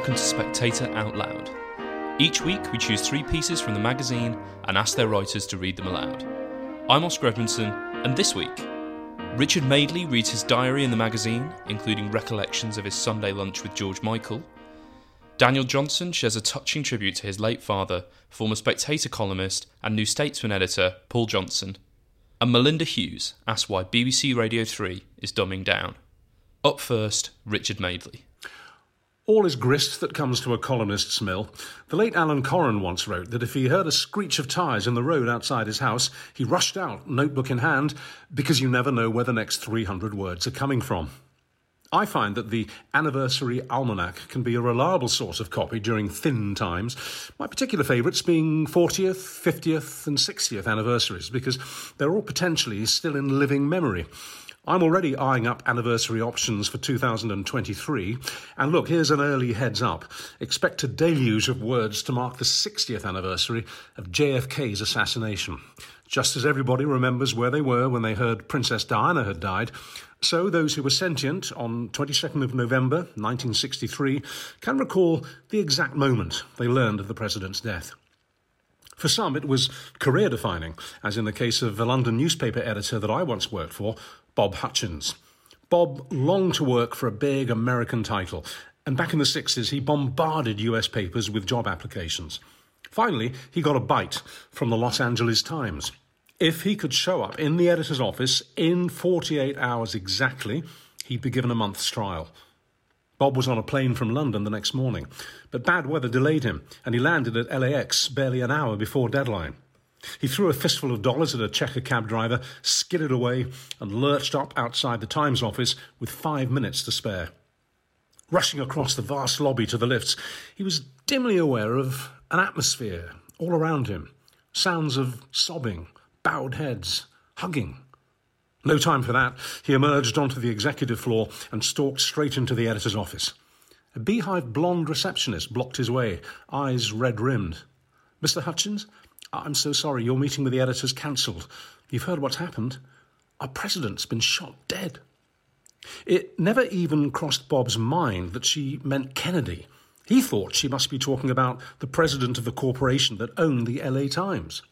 Welcome to Spectator Out Loud. Each week we choose three pieces from the magazine and ask their writers to read them aloud. I'm Oscar Edmondson, and this week, Richard Madeley reads his diary in the magazine, including recollections of his Sunday lunch with George Michael. Daniel Johnson shares a touching tribute to his late father, former Spectator columnist and New Statesman editor Paul Johnson. And Melinda Hughes asks why BBC Radio 3 is dumbing down. Up first, Richard Madeley. All is grist that comes to a columnist's mill. The late Alan Coren once wrote that if he heard a screech of tyres in the road outside his house, he rushed out, notebook in hand, because you never know where the next 300 words are coming from. I find that the anniversary almanac can be a reliable source of copy during thin times, my particular favourites being 40th, 50th, and 60th anniversaries, because they're all potentially still in living memory. I'm already eyeing up anniversary options for 2023. And look, here's an early heads up. Expect a deluge of words to mark the 60th anniversary of JFK's assassination. Just as everybody remembers where they were when they heard Princess Diana had died, so those who were sentient on 22nd of November 1963 can recall the exact moment they learned of the president's death. For some, it was career defining, as in the case of the London newspaper editor that I once worked for, Bob Hutchins. Bob longed to work for a big American title, and back in the 60s, he bombarded US papers with job applications. Finally, he got a bite from the Los Angeles Times. If he could show up in the editor's office in 48 hours exactly, he'd be given a month's trial. Bob was on a plane from London the next morning, but bad weather delayed him, and he landed at LAX barely an hour before deadline. He threw a fistful of dollars at a checker cab driver, skidded away, and lurched up outside the Times office with five minutes to spare. Rushing across the vast lobby to the lifts, he was dimly aware of an atmosphere all around him sounds of sobbing, bowed heads, hugging. No time for that. He emerged onto the executive floor and stalked straight into the editor's office. A beehive blonde receptionist blocked his way, eyes red rimmed. Mr. Hutchins, Ah, I'm so sorry, your meeting with the editor's cancelled. You've heard what's happened. Our president's been shot dead. It never even crossed Bob's mind that she meant Kennedy. He thought she must be talking about the president of the corporation that owned the LA Times.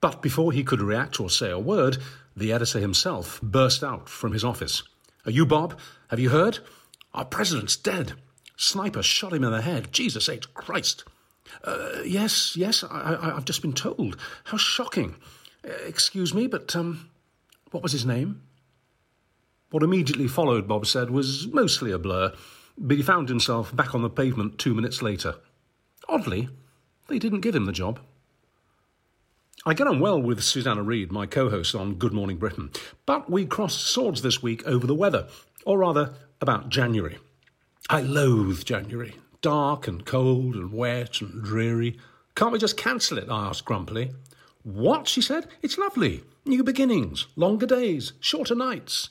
But before he could react or say a word, the editor himself burst out from his office. Are you Bob? Have you heard? Our president's dead. Sniper shot him in the head. Jesus H. Christ. Uh, yes, yes, I, have just been told. How shocking. Uh, excuse me, but um, what was his name? What immediately followed, Bob said, was mostly a blur, but he found himself back on the pavement two minutes later. Oddly, they didn't give him the job. I get on well with Susanna Reid, my co host on Good Morning Britain, but we crossed swords this week over the weather, or rather, about January. I loathe January dark and cold and wet and dreary. Can't we just cancel it? I asked grumpily. What? she said. It's lovely. New beginnings, longer days, shorter nights.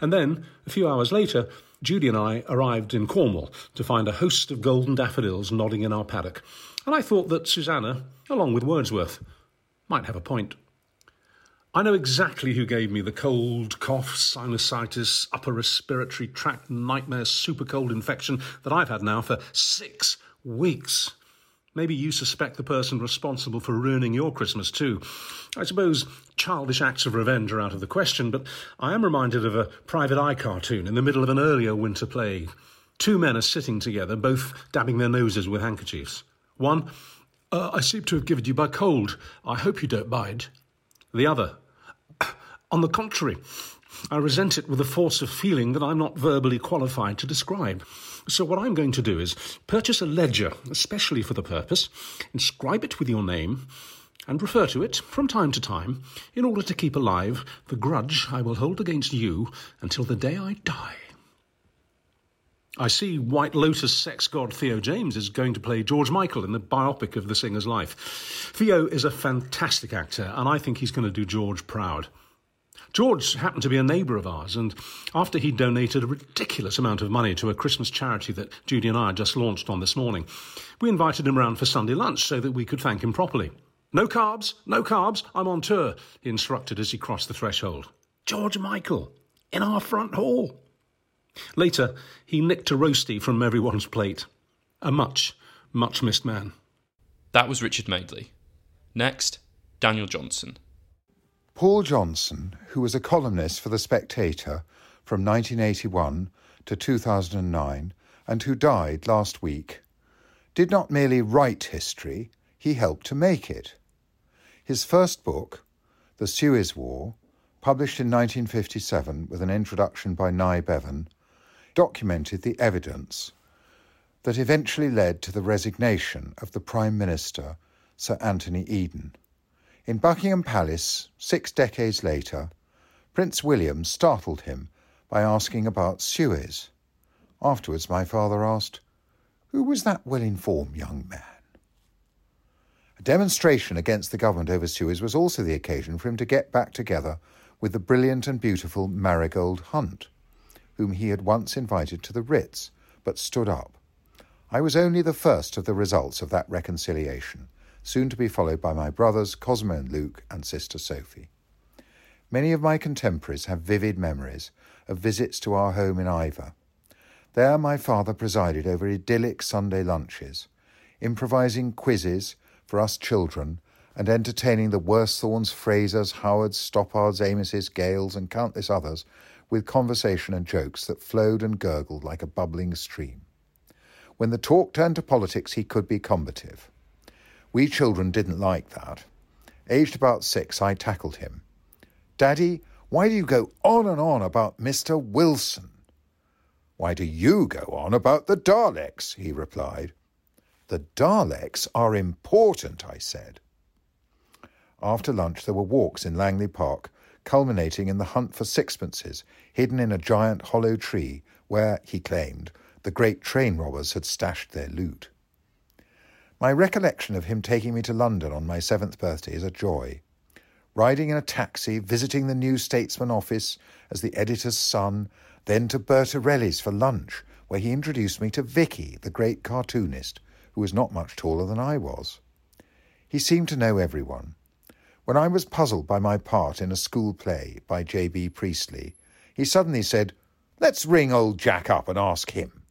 And then, a few hours later, Judy and I arrived in Cornwall to find a host of golden daffodils nodding in our paddock. And I thought that Susanna, along with Wordsworth, might have a point. I know exactly who gave me the cold, cough, sinusitis, upper respiratory tract nightmare, super cold infection that I've had now for six weeks. Maybe you suspect the person responsible for ruining your Christmas too. I suppose childish acts of revenge are out of the question, but I am reminded of a private eye cartoon in the middle of an earlier winter plague. Two men are sitting together, both dabbing their noses with handkerchiefs. One, uh, I seem to have given you my cold. I hope you don't mind. The other, on the contrary, I resent it with a force of feeling that I'm not verbally qualified to describe. So, what I'm going to do is purchase a ledger, especially for the purpose, inscribe it with your name, and refer to it from time to time in order to keep alive the grudge I will hold against you until the day I die. I see White Lotus sex god Theo James is going to play George Michael in the biopic of the singer's life. Theo is a fantastic actor, and I think he's going to do George proud. George happened to be a neighbour of ours, and after he'd donated a ridiculous amount of money to a Christmas charity that Judy and I had just launched on this morning, we invited him round for Sunday lunch so that we could thank him properly. No carbs, no carbs, I'm on tour, he instructed as he crossed the threshold. George Michael, in our front hall. Later, he nicked a roasty from everyone's plate. A much, much missed man. That was Richard Madeley. Next, Daniel Johnson. Paul Johnson, who was a columnist for The Spectator from 1981 to 2009 and who died last week, did not merely write history, he helped to make it. His first book, The Suez War, published in 1957 with an introduction by Nye Bevan, documented the evidence that eventually led to the resignation of the Prime Minister, Sir Anthony Eden. In Buckingham Palace, six decades later, Prince William startled him by asking about Suez. Afterwards, my father asked, Who was that well informed young man? A demonstration against the government over Suez was also the occasion for him to get back together with the brilliant and beautiful Marigold Hunt whom he had once invited to the Ritz, but stood up. I was only the first of the results of that reconciliation, soon to be followed by my brothers Cosmo and Luke and sister Sophie. Many of my contemporaries have vivid memories of visits to our home in Iver. There my father presided over idyllic Sunday lunches, improvising quizzes for us children and entertaining the Worsthornes, Frasers, Howards, Stoppards, Amoses, Gales, and countless others with conversation and jokes that flowed and gurgled like a bubbling stream. When the talk turned to politics, he could be combative. We children didn't like that. Aged about six, I tackled him. Daddy, why do you go on and on about Mr. Wilson? Why do you go on about the Daleks? he replied. The Daleks are important, I said. After lunch, there were walks in Langley Park culminating in the hunt for sixpences hidden in a giant hollow tree where, he claimed, the great train robbers had stashed their loot. My recollection of him taking me to London on my seventh birthday is a joy. Riding in a taxi, visiting the New Statesman office as the editor's son, then to Bertorelli's for lunch, where he introduced me to Vicky, the great cartoonist, who was not much taller than I was. He seemed to know everyone. When I was puzzled by my part in a school play by J.B. Priestley, he suddenly said, Let's ring old Jack up and ask him.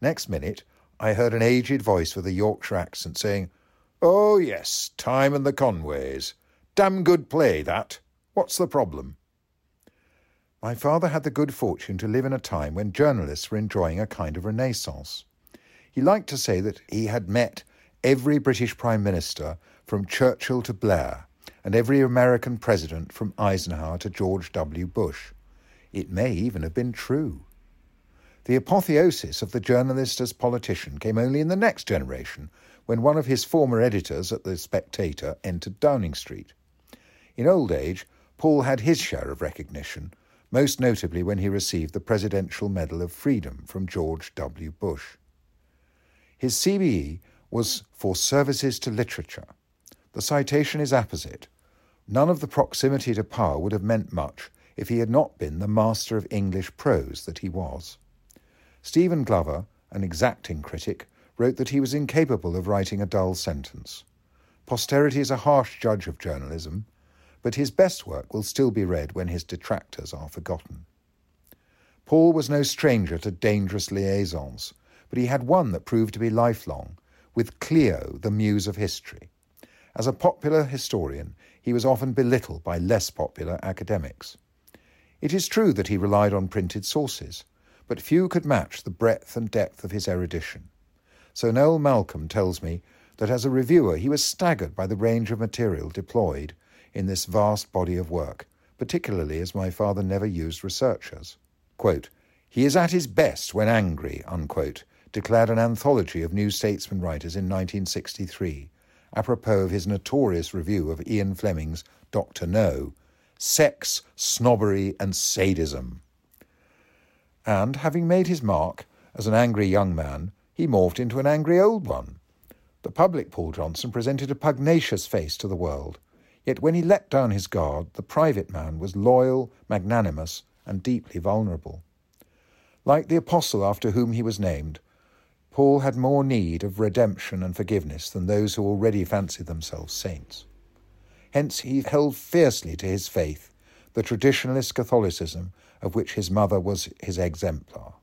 Next minute, I heard an aged voice with a Yorkshire accent saying, Oh, yes, Time and the Conways. Damn good play, that. What's the problem? My father had the good fortune to live in a time when journalists were enjoying a kind of renaissance. He liked to say that he had met every British Prime Minister from Churchill to Blair and every American president from Eisenhower to George W. Bush. It may even have been true. The apotheosis of the journalist as politician came only in the next generation, when one of his former editors at The Spectator entered Downing Street. In old age, Paul had his share of recognition, most notably when he received the Presidential Medal of Freedom from George W. Bush. His CBE was for services to literature. The citation is apposite, None of the proximity to power would have meant much if he had not been the master of English prose that he was. Stephen Glover, an exacting critic, wrote that he was incapable of writing a dull sentence. Posterity is a harsh judge of journalism, but his best work will still be read when his detractors are forgotten. Paul was no stranger to dangerous liaisons, but he had one that proved to be lifelong, with Clio, the muse of history. As a popular historian, he was often belittled by less popular academics. It is true that he relied on printed sources, but few could match the breadth and depth of his erudition. So Noel Malcolm tells me that as a reviewer he was staggered by the range of material deployed in this vast body of work, particularly as my father never used researchers. Quote, he is at his best when angry, unquote, declared an anthology of New Statesman writers in 1963, apropos of his notorious review of Ian Fleming's Dr. No Sex, Snobbery, and Sadism. And, having made his mark, As an angry young man, he morphed into an angry old one. The public Paul Johnson presented a pugnacious face to the world, yet when he let down his guard, the private man was loyal, magnanimous, and deeply vulnerable. Like the apostle after whom he was named, Paul had more need of redemption and forgiveness than those who already fancied themselves saints. Hence he held fiercely to his faith, the traditionalist Catholicism of which his mother was his exemplar.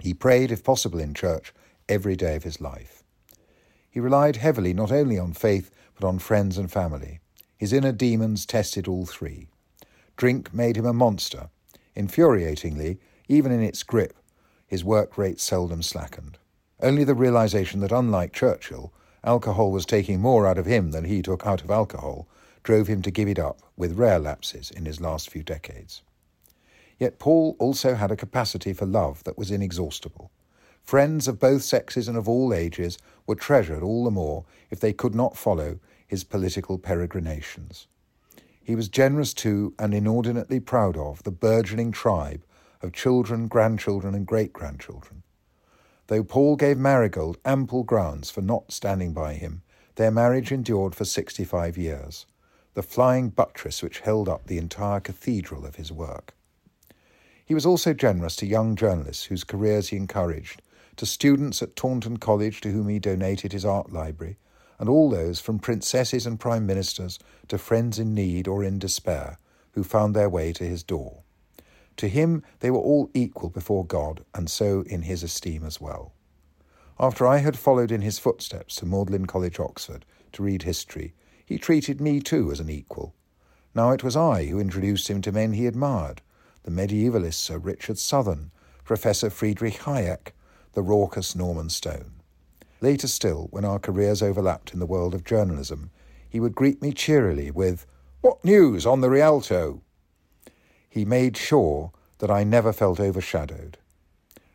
He prayed, if possible, in church every day of his life. He relied heavily not only on faith, but on friends and family. His inner demons tested all three. Drink made him a monster. Infuriatingly, even in its grip, his work rate seldom slackened. Only the realization that, unlike Churchill, alcohol was taking more out of him than he took out of alcohol drove him to give it up, with rare lapses, in his last few decades. Yet Paul also had a capacity for love that was inexhaustible. Friends of both sexes and of all ages were treasured all the more if they could not follow his political peregrinations. He was generous to and inordinately proud of the burgeoning tribe of children, grandchildren, and great grandchildren. Though Paul gave Marigold ample grounds for not standing by him, their marriage endured for 65 years, the flying buttress which held up the entire cathedral of his work. He was also generous to young journalists whose careers he encouraged to students at Taunton College to whom he donated his art library, and all those from princesses and prime ministers to friends in need or in despair who found their way to his door. To him they were all equal before God, and so in his esteem as well. After I had followed in his footsteps to Magdalen College, Oxford, to read history, he treated me too as an equal. Now it was I who introduced him to men he admired the medievalist Sir Richard Southern, Professor Friedrich Hayek, the raucous Norman Stone. Later still, when our careers overlapped in the world of journalism, he would greet me cheerily with, What news on the Rialto? He made sure that I never felt overshadowed.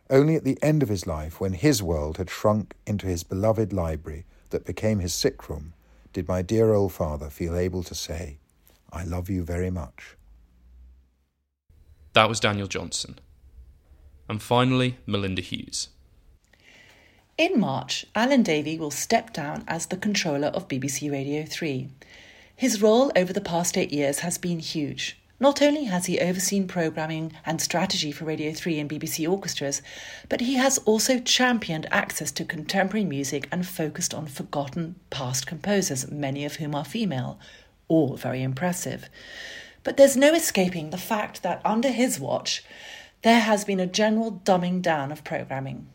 Only at the end of his life, when his world had shrunk into his beloved library that became his sick room, did my dear old father feel able to say, I love you very much. That was Daniel Johnson. And finally, Melinda Hughes. In March, Alan Davey will step down as the controller of BBC Radio 3. His role over the past eight years has been huge. Not only has he overseen programming and strategy for Radio 3 and BBC orchestras, but he has also championed access to contemporary music and focused on forgotten past composers, many of whom are female. All very impressive. But there's no escaping the fact that under his watch, there has been a general dumbing down of programming.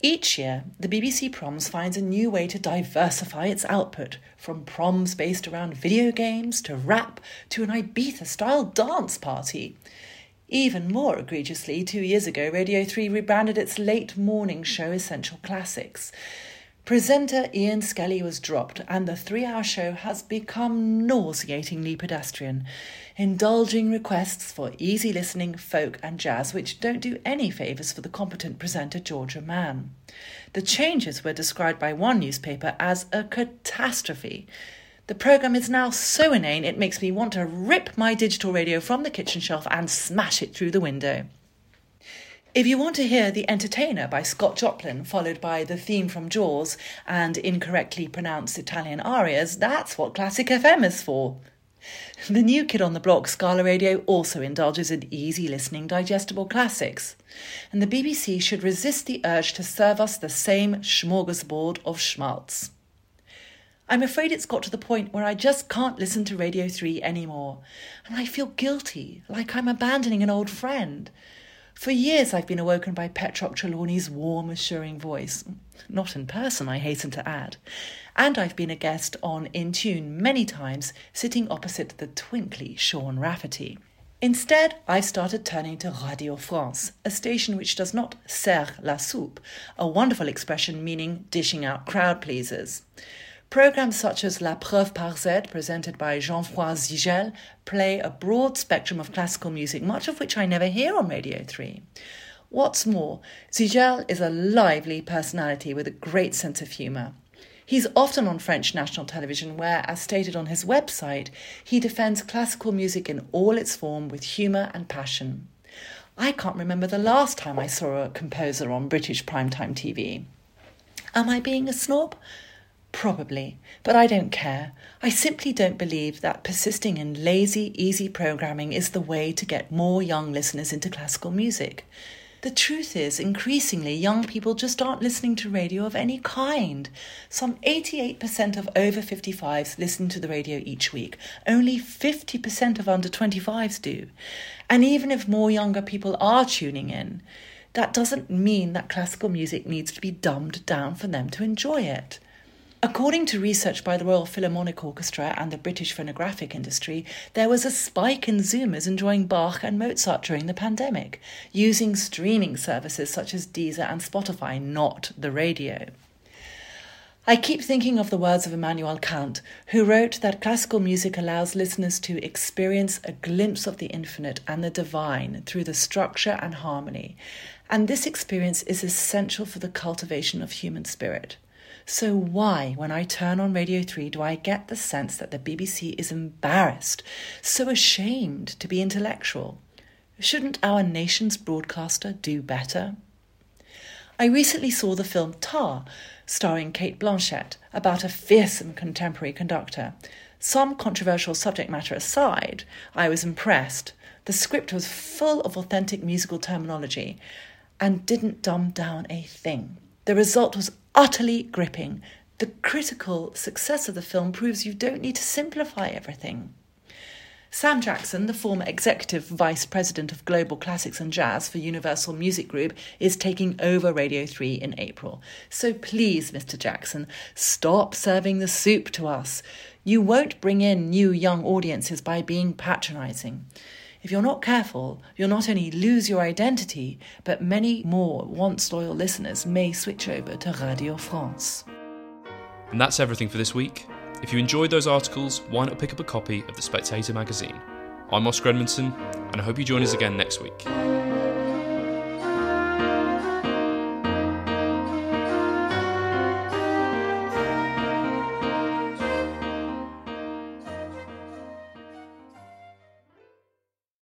Each year, the BBC Proms finds a new way to diversify its output, from proms based around video games to rap to an Ibiza style dance party. Even more egregiously, two years ago, Radio 3 rebranded its late morning show Essential Classics. Presenter Ian Skelly was dropped, and the three hour show has become nauseatingly pedestrian, indulging requests for easy listening folk and jazz which don't do any favours for the competent presenter Georgia Mann. The changes were described by one newspaper as a catastrophe. The programme is now so inane it makes me want to rip my digital radio from the kitchen shelf and smash it through the window. If you want to hear The Entertainer by Scott Joplin, followed by the theme from Jaws and incorrectly pronounced Italian arias, that's what Classic FM is for. The new kid on the block, Scala Radio, also indulges in easy listening, digestible classics. And the BBC should resist the urge to serve us the same smorgasbord of schmaltz. I'm afraid it's got to the point where I just can't listen to Radio 3 anymore, and I feel guilty, like I'm abandoning an old friend. For years, I've been awoken by Petroc Trelawny's warm, assuring voice. Not in person, I hasten to add. And I've been a guest on In Tune many times, sitting opposite the twinkly Sean Rafferty. Instead, I started turning to Radio France, a station which does not serre la soupe, a wonderful expression meaning dishing out crowd pleasers. Programs such as La Preuve par Z, presented by Jean-François Zygel, play a broad spectrum of classical music, much of which I never hear on Radio 3. What's more, Zygel is a lively personality with a great sense of humour. He's often on French national television, where, as stated on his website, he defends classical music in all its form with humour and passion. I can't remember the last time I saw a composer on British primetime TV. Am I being a snob? Probably, but I don't care. I simply don't believe that persisting in lazy, easy programming is the way to get more young listeners into classical music. The truth is, increasingly, young people just aren't listening to radio of any kind. Some 88% of over 55s listen to the radio each week. Only 50% of under 25s do. And even if more younger people are tuning in, that doesn't mean that classical music needs to be dumbed down for them to enjoy it. According to research by the Royal Philharmonic Orchestra and the British phonographic industry, there was a spike in Zoomers enjoying Bach and Mozart during the pandemic, using streaming services such as Deezer and Spotify, not the radio. I keep thinking of the words of Immanuel Kant, who wrote that classical music allows listeners to experience a glimpse of the infinite and the divine through the structure and harmony, and this experience is essential for the cultivation of human spirit. So, why, when I turn on Radio 3, do I get the sense that the BBC is embarrassed, so ashamed to be intellectual? Shouldn't our nation's broadcaster do better? I recently saw the film Tar, starring Cate Blanchett, about a fearsome contemporary conductor. Some controversial subject matter aside, I was impressed. The script was full of authentic musical terminology and didn't dumb down a thing. The result was utterly gripping. The critical success of the film proves you don't need to simplify everything. Sam Jackson, the former executive vice president of Global Classics and Jazz for Universal Music Group, is taking over Radio 3 in April. So please, Mr. Jackson, stop serving the soup to us. You won't bring in new young audiences by being patronizing. If you're not careful, you'll not only lose your identity, but many more once loyal listeners may switch over to Radio France. And that's everything for this week. If you enjoyed those articles, why not pick up a copy of The Spectator magazine? I'm Oscar Edmondson, and I hope you join us again next week.